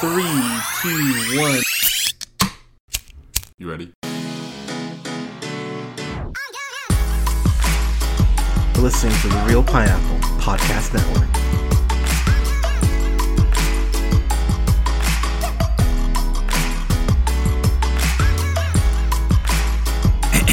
Three, two, one. You ready? You're listening to the Reel Pineapple Podcast Network.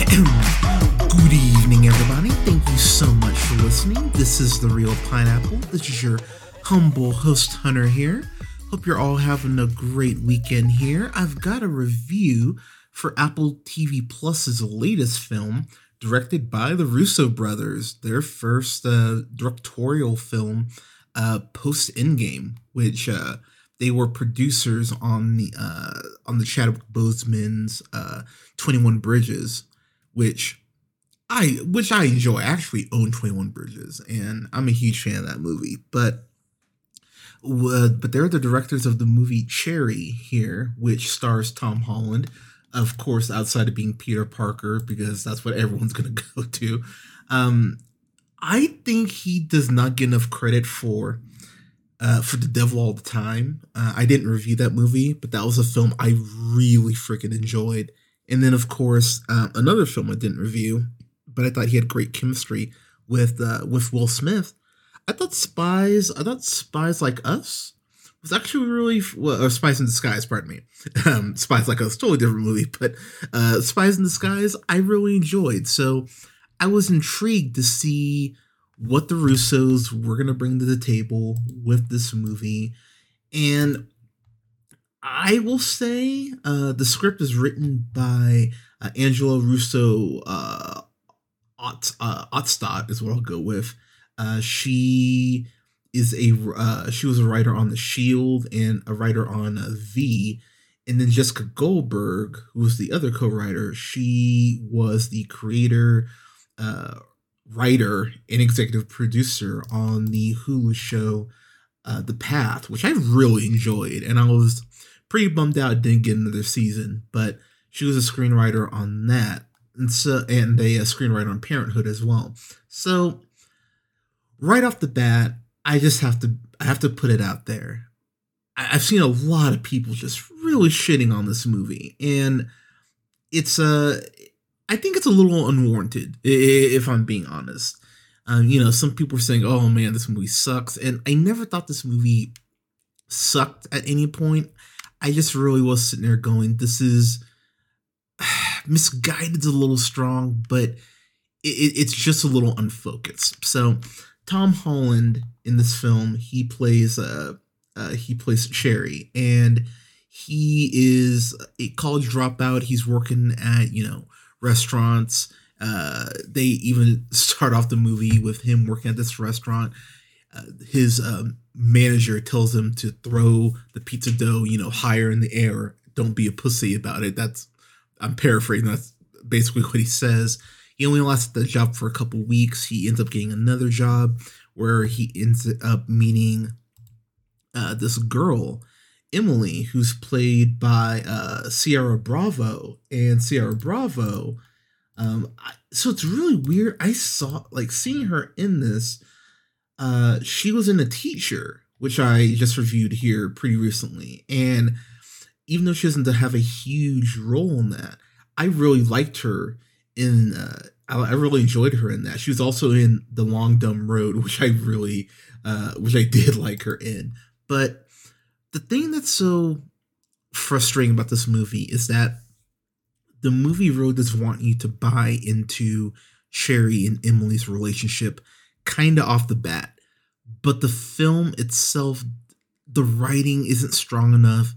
Good evening, everybody. Thank you so much for listening. This is The Reel Pineapple. This is your humble host, Hunter, here. Hope you're all having a great weekend here. I've got a review for Apple TV Plus's latest film, directed by the Russo brothers, their first uh, directorial film uh, post Endgame, which uh, they were producers on the uh, on the Chadwick Boseman's uh, Twenty One Bridges, which I which I enjoy. I actually own Twenty One Bridges, and I'm a huge fan of that movie. But uh, but they're the directors of the movie Cherry here, which stars Tom Holland, of course, outside of being Peter Parker, because that's what everyone's gonna go to. Um, I think he does not get enough credit for uh, for The Devil All the Time. Uh, I didn't review that movie, but that was a film I really freaking enjoyed. And then, of course, uh, another film I didn't review, but I thought he had great chemistry with uh, with Will Smith. I thought Spies, I thought Spies Like Us was actually really well, or Spies in Disguise, pardon me. Um, Spies Like Us, totally different movie, but uh, Spies in Disguise, I really enjoyed. So I was intrigued to see what the Russos were to bring to the table with this movie. And I will say uh, the script is written by uh, Angela Russo uh, Ott, uh, Otstadt is what I'll go with. Uh, she is a uh, she was a writer on The Shield and a writer on uh, V, and then Jessica Goldberg, who was the other co-writer, she was the creator, uh, writer, and executive producer on the Hulu show uh, The Path, which I really enjoyed, and I was pretty bummed out didn't get another season, but she was a screenwriter on that, and so and a, a screenwriter on Parenthood as well. So right off the bat, I just have to I have to put it out there. I, I've seen a lot of people just really shitting on this movie, and it's uh I think it's a little unwarranted if I'm being honest. Um, you know, some people are saying, "Oh man, this movie sucks," and I never thought this movie sucked at any point. I just really was sitting there going, "This is misguided, is a little strong, but it, it's just a little unfocused." So, Tom Holland in this film, he plays uh, uh he plays Cherry, and he is a college dropout. He's working at you know restaurants. Uh, they even start off the movie with him working at this restaurant. Uh, his um, manager tells him to throw the pizza dough, you know, higher in the air. Don't be a pussy about it. That's I'm paraphrasing. That's basically what he says. He only lasted the job for a couple weeks. He ends up getting another job where he ends up meeting uh, this girl, Emily, who's played by uh, Ciara Bravo. And Ciara Bravo, um, I, so it's really weird. I saw like seeing her in this. Uh, she was in a teacher, which I just reviewed here pretty recently, and even though she doesn't have a huge role in that, I really liked her in. Uh, I, I really enjoyed her in that. She was also in The Long Dumb Road, which I really, uh, which I did like her in. But the thing that's so frustrating about this movie is that the movie really does want you to buy into Cherry and Emily's relationship kind of off the bat. But the film itself, the writing isn't strong enough.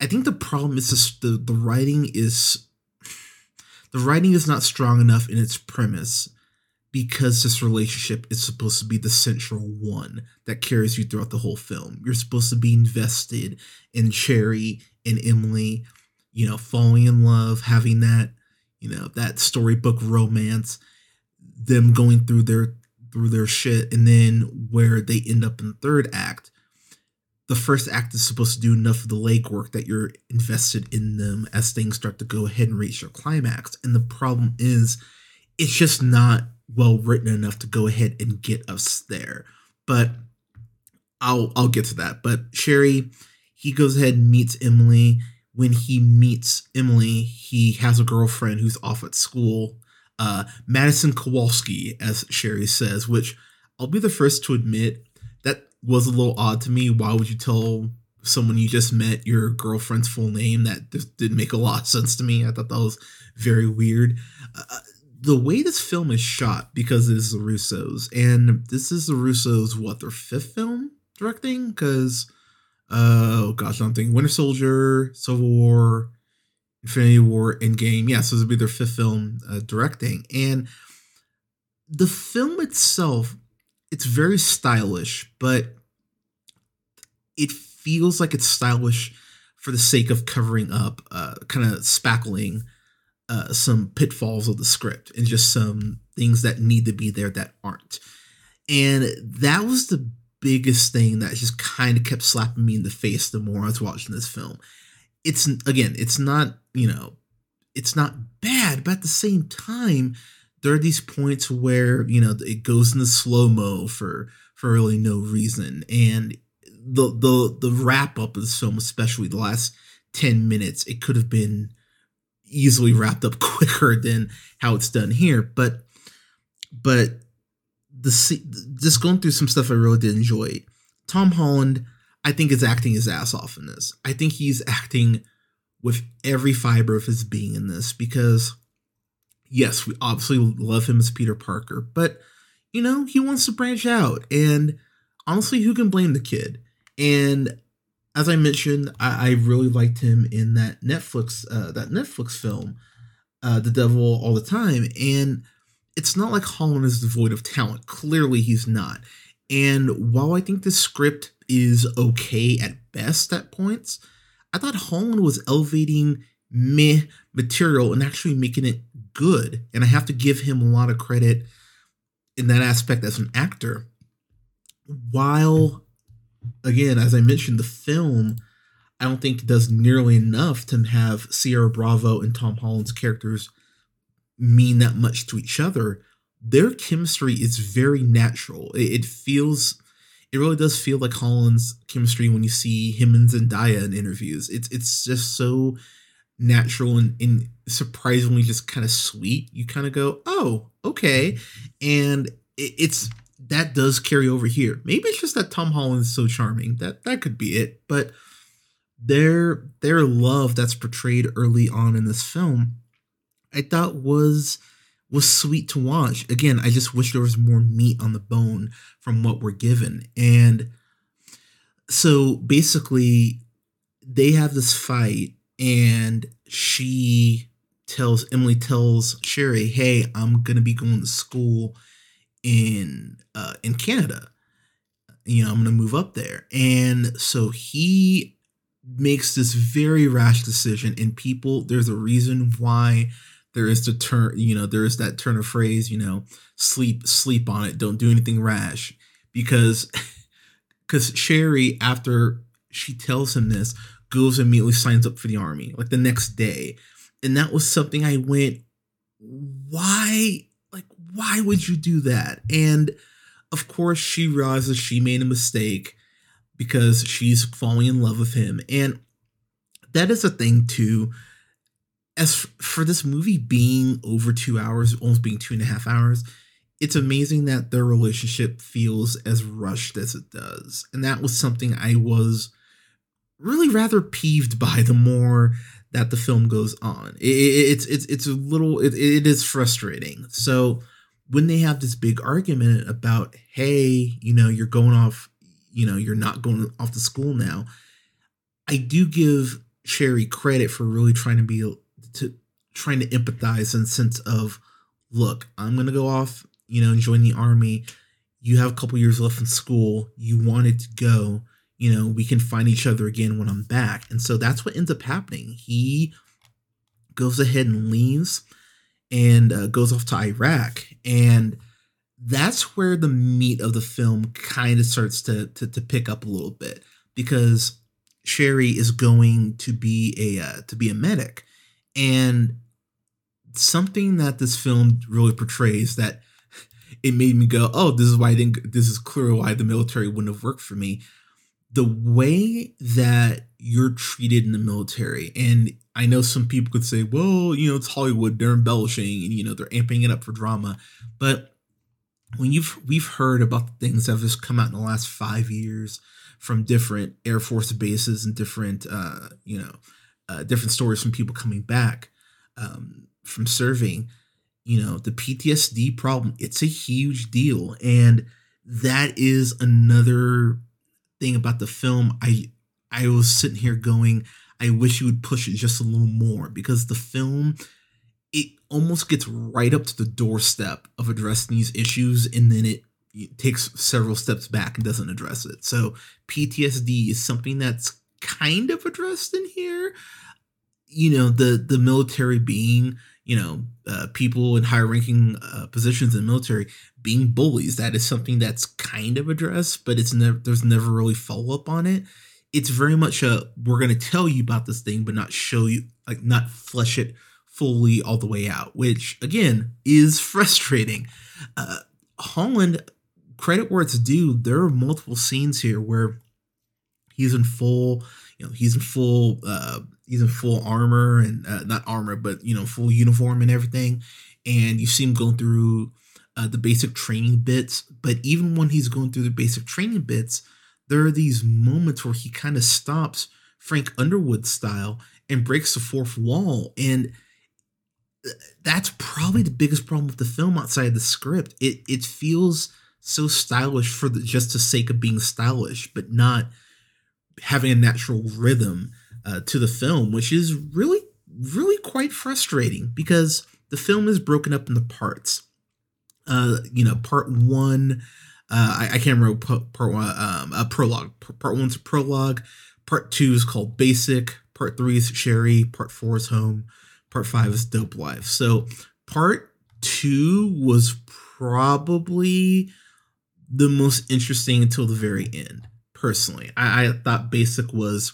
I think the problem is just the, the writing is the writing is not strong enough in its premise because this relationship is supposed to be the central one that carries you throughout the whole film. You're supposed to be invested in Cherry and Emily, you know, falling in love, having that, you know, that storybook romance, them going through their through their shit, and then where they end up in the third act. The first act is supposed to do enough of the legwork that you're invested in them as things start to go ahead and reach their climax. And the problem is, it's just not well written enough to go ahead and get us there. But I'll I'll get to that. But Cherry, he goes ahead and meets Emily. When he meets Emily, he has a girlfriend who's off at school. Uh, Madison Kowalski, as Cherry says, which I'll be the first to admit was a little odd to me. Why would you tell someone you just met your girlfriend's full name? That just didn't make a lot of sense to me. I thought that was very weird. Uh, the way this film is shot, because it is the Russos, and this is the Russos, what, their fifth film directing? Because, uh, oh gosh, I'm thinking Winter Soldier, Civil War, Infinity War, Endgame. Yeah, so this would be their fifth film uh, directing. And the film itself, it's very stylish, but it feels like it's stylish for the sake of covering up, uh, kind of spackling uh, some pitfalls of the script and just some things that need to be there that aren't. And that was the biggest thing that just kind of kept slapping me in the face the more I was watching this film. It's again, it's not, you know, it's not bad, but at the same time, there are these points where, you know, it goes into slow-mo for for really no reason. And the the the wrap up of this film, especially the last 10 minutes, it could have been easily wrapped up quicker than how it's done here. But but the just going through some stuff I really did enjoy. Tom Holland, I think, is acting his ass off in this. I think he's acting with every fiber of his being in this because yes, we obviously love him as Peter Parker, but you know, he wants to branch out. And honestly, who can blame the kid? And as I mentioned, I, I really liked him in that Netflix uh, that Netflix film, uh, The Devil All the Time, and it's not like Holland is devoid of talent. Clearly, he's not. And while I think the script is okay at best at points, I thought Holland was elevating meh material and actually making it good. And I have to give him a lot of credit in that aspect as an actor. While again, as I mentioned, the film I don't think does nearly enough to have Ciara Bravo and Tom Holland's characters mean that much to each other. Their chemistry is very natural. It, it feels, it really does feel like Holland's chemistry when you see him and Zendaya in interviews. It's it's just so natural and, and surprisingly just kind of sweet. You kind of go, oh, okay, and it, it's that does carry over here. Maybe it's just that Tom Holland is so charming. That that could be it. But their their love that's portrayed early on in this film, I thought was was sweet to watch. Again, I just wish there was more meat on the bone from what we're given. And so basically they have this fight and she tells Emily tells Cherry, "Hey, I'm going to be going to school in uh, in Canada. You know, I'm gonna move up there, and so he makes this very rash decision. And people, there's a reason why there is the turn. You know, there is that turn of phrase. You know, sleep sleep on it. Don't do anything rash, because because Cherry after she tells him this goes immediately signs up for the army like the next day and that was something i went why why would you do that and of course she realizes she made a mistake because she's falling in love with him and that is a thing too as for this movie being over two hours almost being two and a half hours it's amazing that their relationship feels as rushed as it does and that was something i was really rather peeved by the more that the film goes on. It, it, it's it's it's a little it, it is frustrating. So when they have this big argument about, hey, you know, you're going off, you know, you're not going off to school now. I do give Cherry credit for really trying to be to trying to empathize in sense of, look, I'm gonna go off, you know, and join the army. You have a couple years left in school. You wanted to go you know, we can find each other again when I'm back. And so that's what ends up happening. He goes ahead and leaves and uh, goes off to Iraq. And that's where the meat of the film kind of starts to, to, to pick up a little bit because Cherry is going to be a uh, to be a medic, and something that this film really portrays that it made me go, oh, this is why I didn't. This is clearly why the military wouldn't have worked for me the way that you're treated in the military, and I know some people could say, well, you know, it's Hollywood, they're embellishing and you know they're amping it up for drama. But when you've we've heard about the things that have just come out in the last five years from different Air Force bases and different uh, you know, uh, different stories from people coming back um, from serving, you know, the PTSD problem, it's a huge deal. And that is another thing about the film. I I was sitting here going, I wish you would push it just a little more because the film it almost gets right up to the doorstep of addressing these issues and then it, it takes several steps back and doesn't address it. So PTSD is something that's kind of addressed in here. You know, the the military being, you know, uh, people in higher ranking uh, positions in military being bullies. That is something that's kind of addressed, but it's never there's never really follow up on it. It's very much a we're going to tell you about this thing, but not show you like not flesh it fully all the way out, which again is frustrating. Uh, Holland, credit where it's due, there are multiple scenes here where he's in full, you know, he's in full, uh, he's in full armor and uh, not armor, but you know, full uniform and everything, and you see him going through uh, the basic training bits. But even when he's going through the basic training bits, there are these moments where he kind of stops Frank Underwood style and breaks the fourth wall and that's probably the biggest problem with the film outside of the script. It it feels so stylish for the just the sake of being stylish, but not having a natural rhythm uh, to the film, which is really really quite frustrating because the film is broken up into parts. Uh, you know, part one, uh, I, I can't remember part, one, um, a prologue. Part one's a prologue. Part two is called Basic. Part three is Cherry. Part four is Home part five is Dope Life. So part two was probably the most interesting until the very end. Personally, I, I thought Basic was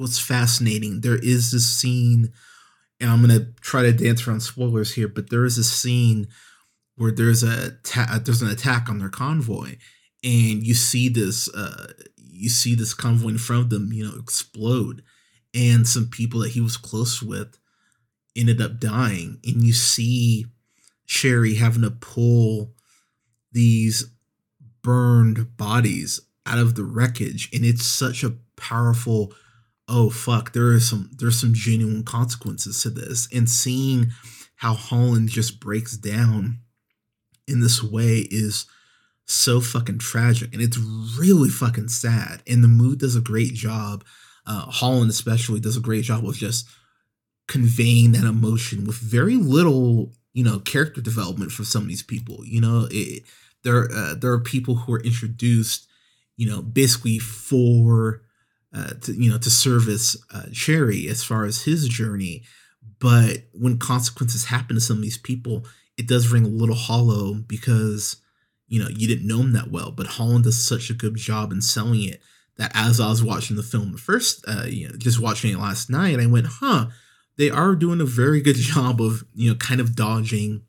was fascinating. There is this scene, and I'm gonna try to dance around spoilers here, but there is a scene where there's a ta- there's an attack on their convoy, and you see this uh, you see this convoy in front of them, you know, explode, and some people that he was close with ended up dying and you see Cherry having to pull these burned bodies out of the wreckage and it's such a powerful oh fuck there are some there's some genuine consequences to this. And seeing how Holland just breaks down in this way is so fucking tragic. And it's really fucking sad. And the mood does a great job uh Holland especially does a great job of just conveying that emotion with very little, you know, character development for some of these people. You know, it, there uh, there are people who are introduced, you know, basically for uh, to you know to service uh, Cherry as far as his journey. But when consequences happen to some of these people, it does ring a little hollow because you know you didn't know him that well. But Holland does such a good job in selling it that as I was watching the film first, uh, you know, just watching it last night, I went, huh they are doing a very good job of you know kind of dodging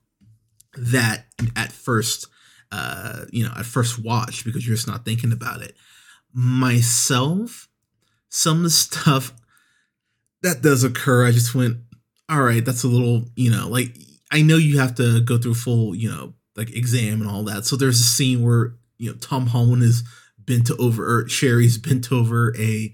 that at first uh you know at first watch because you're just not thinking about it myself some of the stuff that does occur i just went all right that's a little you know like i know you have to go through full you know like exam and all that so there's a scene where you know tom holland is bent over or Cherry's bent over a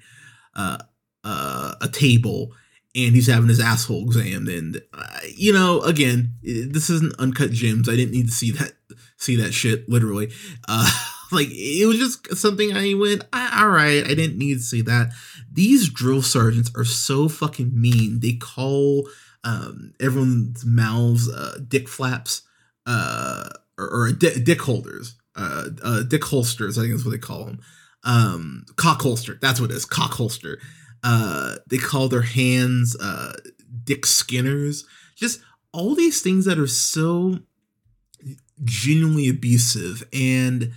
uh, uh a table and he's having his asshole examined. And uh, you know, again, this isn't uncut gems. I didn't need to see that see that shit literally. Uh, like it was just something I went, all right, I didn't need to see that. These drill sergeants are so fucking mean. They call um, everyone's mouths uh, dick flaps uh, or, or di- dick holders. Uh, uh, dick holsters, I think that's what they call them. Um, cock holster. That's what it is. Cock holster. Uh, they call their hands uh, Dick Skinners. Just all these things that are so genuinely abusive. And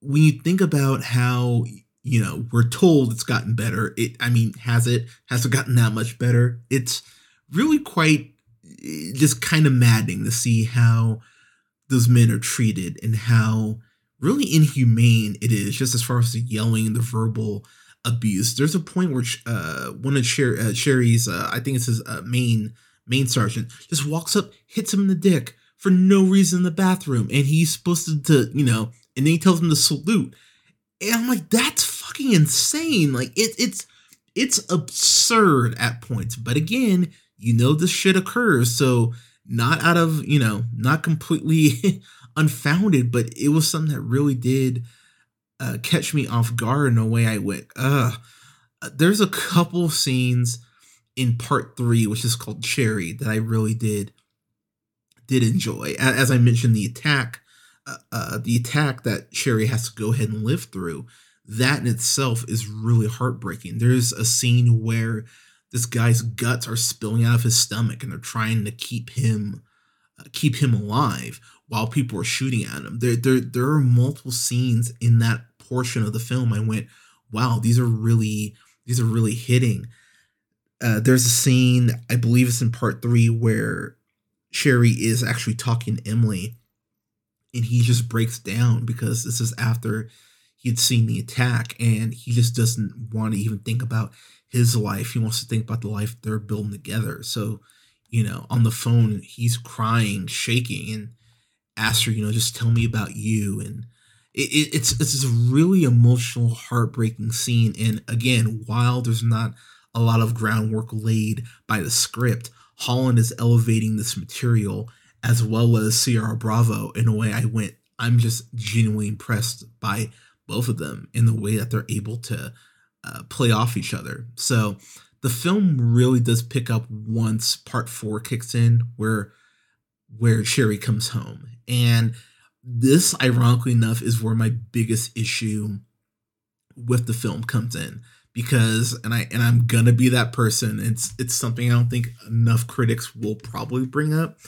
when you think about how you know we're told it's gotten better, it I mean, has it? Has it gotten that much better? It's really quite just kind of maddening to see how those men are treated and how really inhumane it is, just as far as the yelling and the verbal abuse. There's a point where uh, one of Sher- uh, Cherry's, uh, I think it's his uh, main main sergeant, just walks up, hits him in the dick for no reason in the bathroom, and he's supposed to, to you know, and then he tells him to salute, and I'm like, that's fucking insane. Like it, it's it's absurd at points, but again, you know this shit occurs, so not out of you know, not completely unfounded, but it was something that really did uh, catch me off guard in a way I went, ugh. There's a couple scenes in part three, which is called Cherry, that I really did did enjoy. As I mentioned, the attack, uh, uh, the attack that Cherry has to go ahead and live through, that in itself is really heartbreaking. There's a scene where this guy's guts are spilling out of his stomach, and they're trying to keep him uh, keep him alive while people are shooting at him. There, there, there are multiple scenes in that portion of the film. I went, wow, these are really, these are really hitting. Uh, there's a scene, I believe it's in part three, where Cherry is actually talking to Emily, and he just breaks down because this is after he'd seen the attack, and he just doesn't want to even think about his life. He wants to think about the life they're building together. So, you know, on the phone, he's crying, shaking, and asks her, you know, just tell me about you. And it, it, it's it's a really emotional, heartbreaking scene. And again, while there's not a lot of groundwork laid by the script, Holland is elevating this material as well as Ciara Bravo in a way I went, I'm just genuinely impressed by both of them in the way that they're able to uh, play off each other. So the film really does pick up once part four kicks in, where where Cherry comes home. And this, ironically enough, is where my biggest issue with the film comes in. Because and I and I'm gonna be that person. It's it's something I don't think enough critics will probably bring up.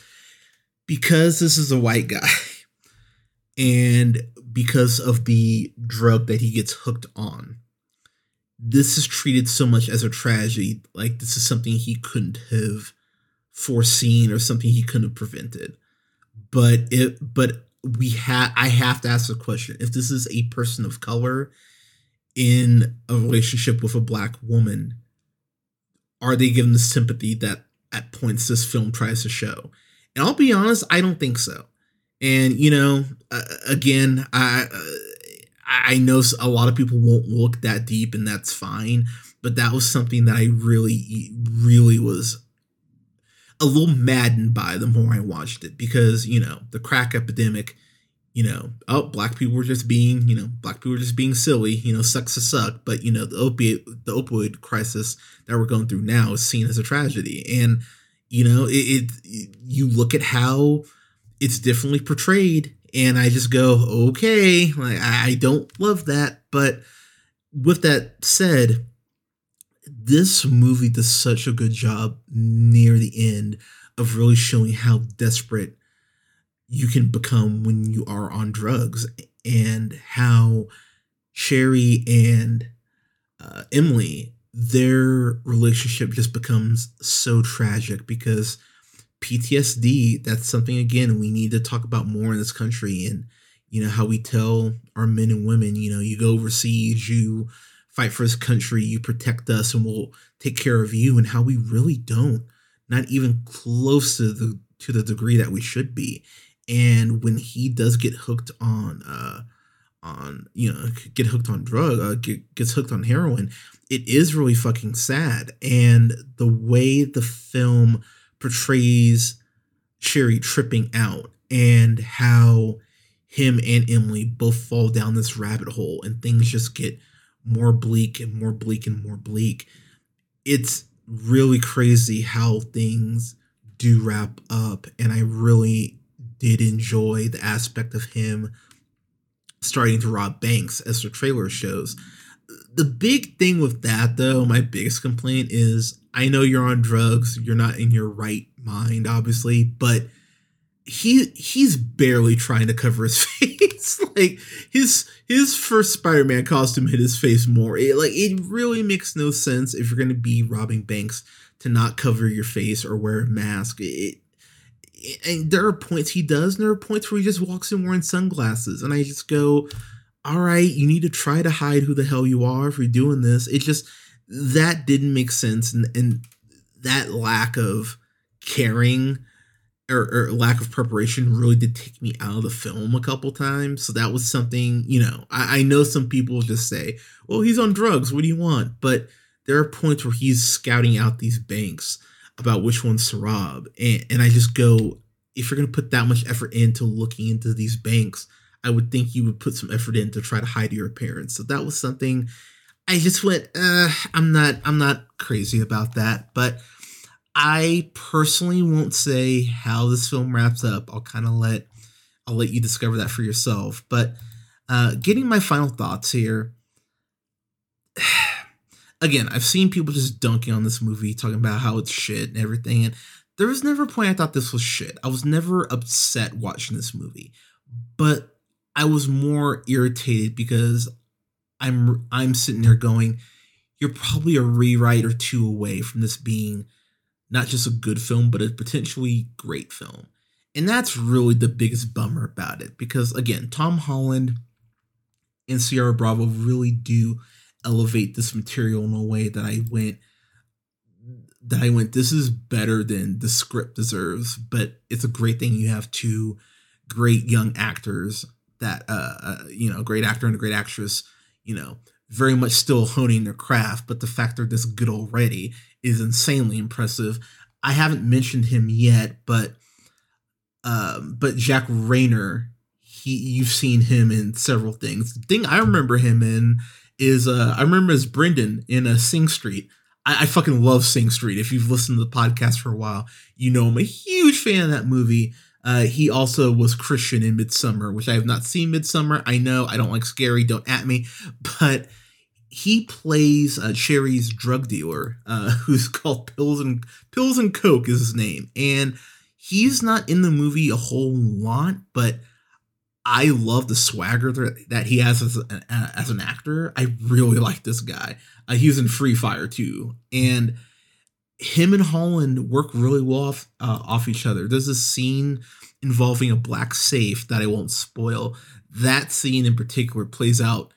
Because this is a white guy, and because of the drug that he gets hooked on, this is treated so much as a tragedy. Like this is something he couldn't have foreseen or something he couldn't have prevented. But it but we have I have to ask the question if this is a person of color in a relationship with a black woman, are they given the sympathy that at points this film tries to show? And I'll be honest, I don't think so. And you know, uh, again, I uh, I know a lot of people won't look that deep, and that's fine. But that was something that I really, really was a little maddened by the more I watched it because, you know, the crack epidemic, you know, oh, black people were just being, you know, black people were just being silly, you know, sucks to suck. But, you know, the opiate, the opioid crisis that we're going through now is seen as a tragedy. And, you know, it, it you look at how it's differently portrayed and I just go, okay, like I don't love that. But with that said, this movie does such a good job near the end of really showing how desperate you can become when you are on drugs and how Cherry and uh, Emily, their relationship just becomes so tragic because PTSD, that's something again we need to talk about more in this country and you know how we tell our men and women, you know, you go overseas, you fight for this country, you protect us, and we'll take care of you, and how we really don't, not even close to the to the degree that we should be. And when he does get hooked on, uh, on you know, get hooked on drug, uh, get, gets hooked on heroin, it is really fucking sad. And the way the film portrays Cherry tripping out and how him and Emily both fall down this rabbit hole and things just get more bleak and more bleak and more bleak. It's really crazy how things do wrap up. And I really did enjoy the aspect of him starting to rob banks as the trailer shows. The big thing with that, though, my biggest complaint is I know you're on drugs, you're not in your right mind, obviously, but he he's barely trying to cover his face. like his his first Spider-Man costume hit his face more. It, like it really makes no sense if you're going to be robbing banks to not cover your face or wear a mask. It and there are points he does, and there are points where he just walks in wearing sunglasses, and I just go, "All right, you need to try to hide who the hell you are if you're doing this." It just that didn't make sense, and and that lack of caring or, or, lack of preparation really did take me out of the film a couple times. So that was something, you know, I, I know some people just say, well, he's on drugs. What do you want? But there are points where he's scouting out these banks about which ones to rob. And, and I just go, if you're going to put that much effort into looking into these banks, I would think you would put some effort in to try to hide your appearance. So that was something I just went, uh, I'm not, I'm not crazy about that. But I personally won't say how this film wraps up. I'll kind of let, I'll let you discover that for yourself. But uh, getting my final thoughts here again, I've seen people just dunking on this movie, talking about how it's shit and everything. And there was never a point I thought this was shit. I was never upset watching this movie, but I was more irritated because I'm I'm sitting there going, you're probably a rewrite or two away from this being not just a good film, but a potentially great film. And that's really the biggest bummer about it because again, Tom Holland and Ciara Bravo really do elevate this material in a way that I went that I went this is better than the script deserves but it's a great thing you have two great young actors that uh, uh you know great actor and a great actress you know very much still honing their craft but the fact they're this good already is insanely impressive I haven't mentioned him yet but um but Jack Reynor he you've seen him in several things the thing I remember him in is uh, I remember as Brendan in uh, Sing Street. I, I, fucking love Sing Street. If you've listened to the podcast for a while, you know I'm a huge fan of that movie. Uh, he also was Christian in Midsommar, which I have not seen Midsommar. I know I don't like scary, don't at me, but he plays uh, Cherry's drug dealer, uh, who's called Pills and Pills and Coke is his name, and he's not in the movie a whole lot, but I love the swagger that he has as, a, as an actor. I really like this guy. Uh, he was in Free Fire too, and him and Holland work really well off, uh, off each other. There's a scene involving a black safe that I won't spoil. That scene in particular plays out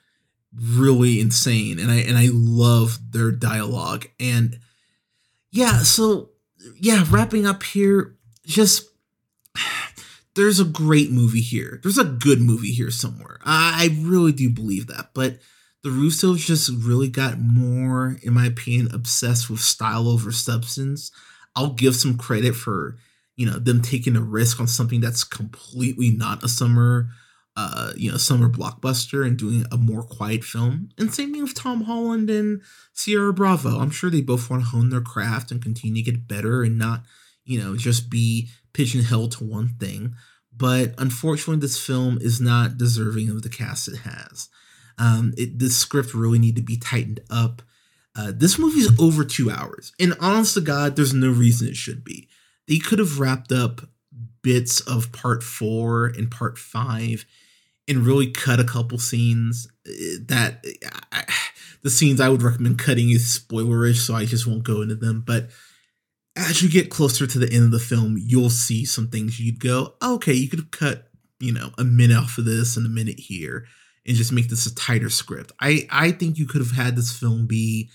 really insane, and I and I love their dialogue. And yeah, so yeah, wrapping up here, just there's a great movie here. There's a good movie here somewhere. I really do believe that. But the Russos just really got more, in my opinion, obsessed with style over substance. I'll give some credit for, you know, them taking a risk on something that's completely not a summer, uh, you know, summer blockbuster and doing a more quiet film. And same thing with Tom Holland and Ciara Bravo. I'm sure they both want to hone their craft and continue to get better and not, you know, just be pigeonholed to one thing. But unfortunately, this film is not deserving of the cast it has. Um, it, the script really need to be tightened up. Uh, this movie is over two hours, and honest to God, there's no reason it should be. They could have wrapped up bits of part four and part five, and really cut a couple scenes. Uh, that I, the scenes I would recommend cutting is spoilerish, so I just won't go into them. But as you get closer to the end of the film, you'll see some things you'd go, okay, you could have cut, you know, a minute off of this and a minute here and just make this a tighter script. I, I think you could have had this film be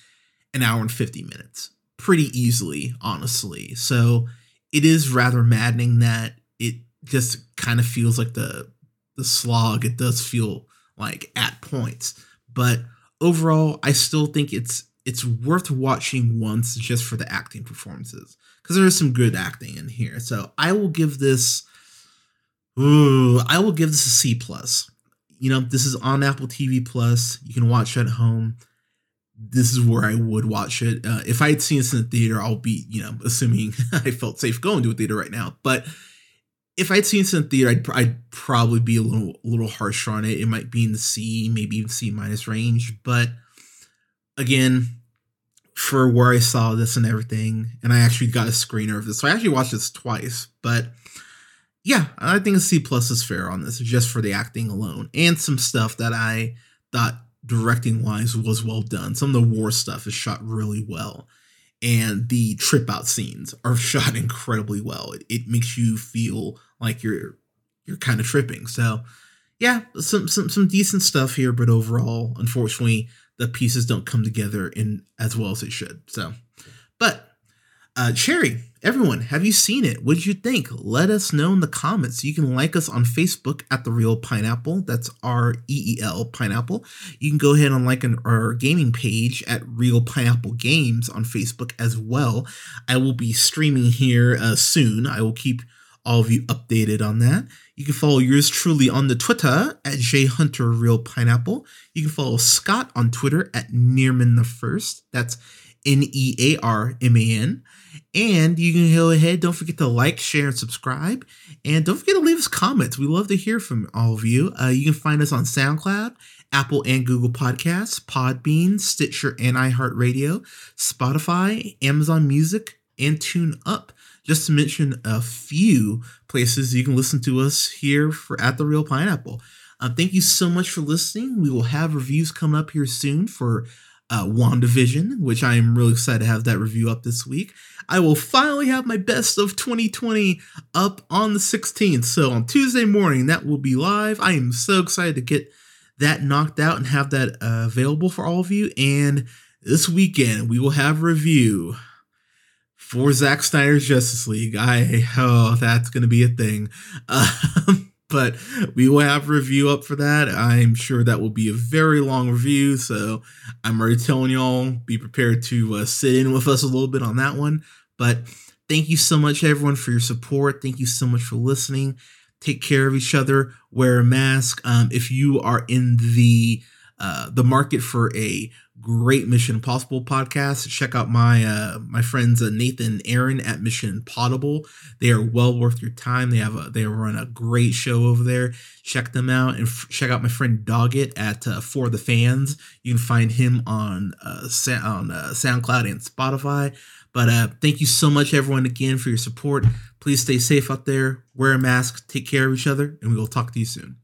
an hour and 50 minutes pretty easily, honestly. So it is rather maddening that it just kind of feels like the the slog it does feel like at points. But overall, I still think it's it's worth watching once just for the acting performances because there is some good acting in here. So I will give this. Ooh, I will give this a C plus. You know, this is on Apple TV Plus. You can watch at home. This is where I would watch it. Uh, if I had seen this in the theater, I'll be, you know, assuming I felt safe going to a theater right now. But if I'd seen this in the theater, I'd, I'd probably be a little, a little harsher on it. It might be in the C, maybe even C minus range. But again, for where I saw this and everything, and I actually got a screener of this. So I actually watched this twice, but yeah, I think a C plus is fair on this, just for the acting alone, and some stuff that I thought directing wise was well done. Some of the war stuff is shot really well, and the trip out scenes are shot incredibly well. It, it makes you feel like you're you're kind of tripping. So yeah, some some some decent stuff here, but overall, unfortunately, the pieces don't come together in as well as it should. So, but uh, Cherry, everyone, have you seen it? What did you think? Let us know in the comments. You can like us on Facebook at the Reel Pineapple. That's R E E L Pineapple. You can go ahead and like an, our gaming page at Reel Pineapple Games on Facebook as well. I will be streaming here uh, soon. I will keep all of you updated on that. You can follow yours truly on the Twitter at Hunter Reel Pineapple. You can follow Scott on Twitter at Nearman the First. That's N E A R M A N. And you can go ahead, don't forget to like, share, and subscribe. And don't forget to leave us comments. We love to hear from all of you. Uh, you can find us on SoundCloud, Apple and Google Podcasts, Podbean, Stitcher, and iHeartRadio, Spotify, Amazon Music, and Tune Up just to mention a few places you can listen to us here for at the Reel Pineapple. Uh, thank you so much for listening. We will have reviews coming up here soon for uh, WandaVision, which I am really excited to have that review up this week. I will finally have my best of 2020 up on the 16th. So on Tuesday morning, that will be live. I am so excited to get that knocked out and have that uh, available for all of you. And this weekend, we will have review for Zack Snyder's Justice League. I oh, that's gonna be a thing. Um, but we will have a review up for that. I'm sure that will be a very long review, so I'm already telling y'all be prepared to uh, sit in with us a little bit on that one. But thank you so much, everyone, for your support. Thank you so much for listening. Take care of each other. Wear a mask. Um, if you are in the uh, the market for a great Mission Impossible podcast. Check out my uh, my friends uh, Nathan and Aaron at Mission Potable. They are well worth your time. They have a they run a great show over there. Check them out and f- check out my friend Doggett at uh, For the Fans. You can find him on uh, sa- on uh, SoundCloud and Spotify. But uh, thank you so much, everyone, again for your support. Please stay safe out there. Wear a mask. Take care of each other, and we will talk to you soon.